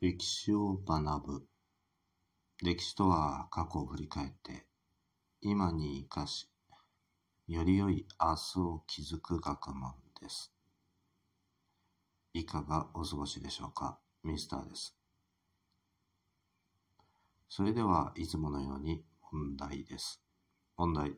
歴史を学ぶ。歴史とは過去を振り返って、今に生かし、より良い明日を築く学問です。いかがお過ごしでしょうかミスターです。それではいつものように問題です。問題。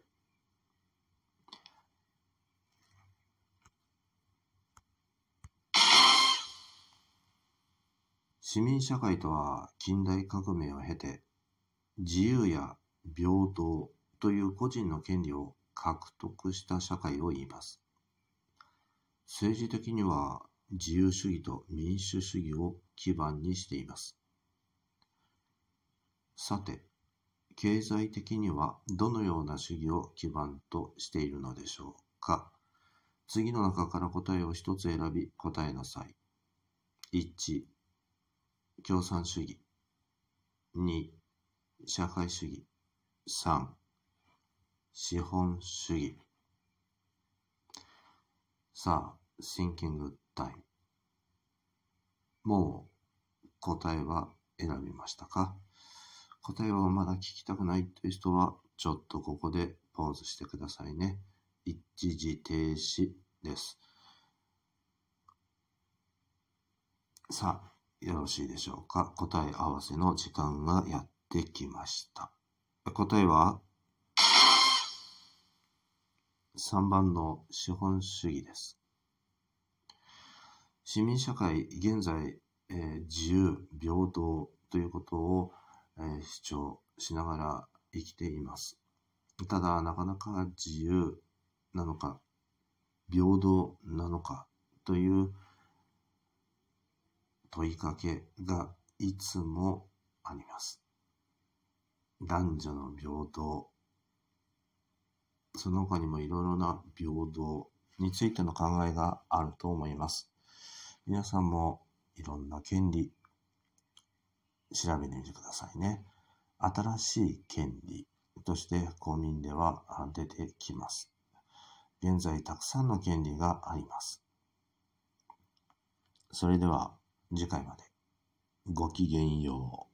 市民社会とは近代革命を経て自由や平等という個人の権利を獲得した社会を言います。政治的には自由主義と民主主義を基盤にしています。さて、経済的にはどのような主義を基盤としているのでしょうか次の中から答えを一つ選び答えなさい。1、共産主義。2、社会主義。3、資本主義。さあ、シンキングタイム。もう答えは選びましたか？答えをまだ聞きたくないという人は、ちょっとここでポーズしてくださいね。一時停止です。さあ、よろしいでしょうか？答え合わせの時間がやってきました。答えは3番の資本主義です。市民社会、現在、えー自由、平等ということを、えー主張しながら生きています。ただ、なかなか自由なのか、平等なのかという問いかけがいつもあります。男女の平等、その他にもいろいろな平等についての考えがあると思います。皆さんもいろんな権利調べてみてくださいね。新しい権利として公民では出てきます。現在たくさんの権利があります。それでは次回までごきげんよう。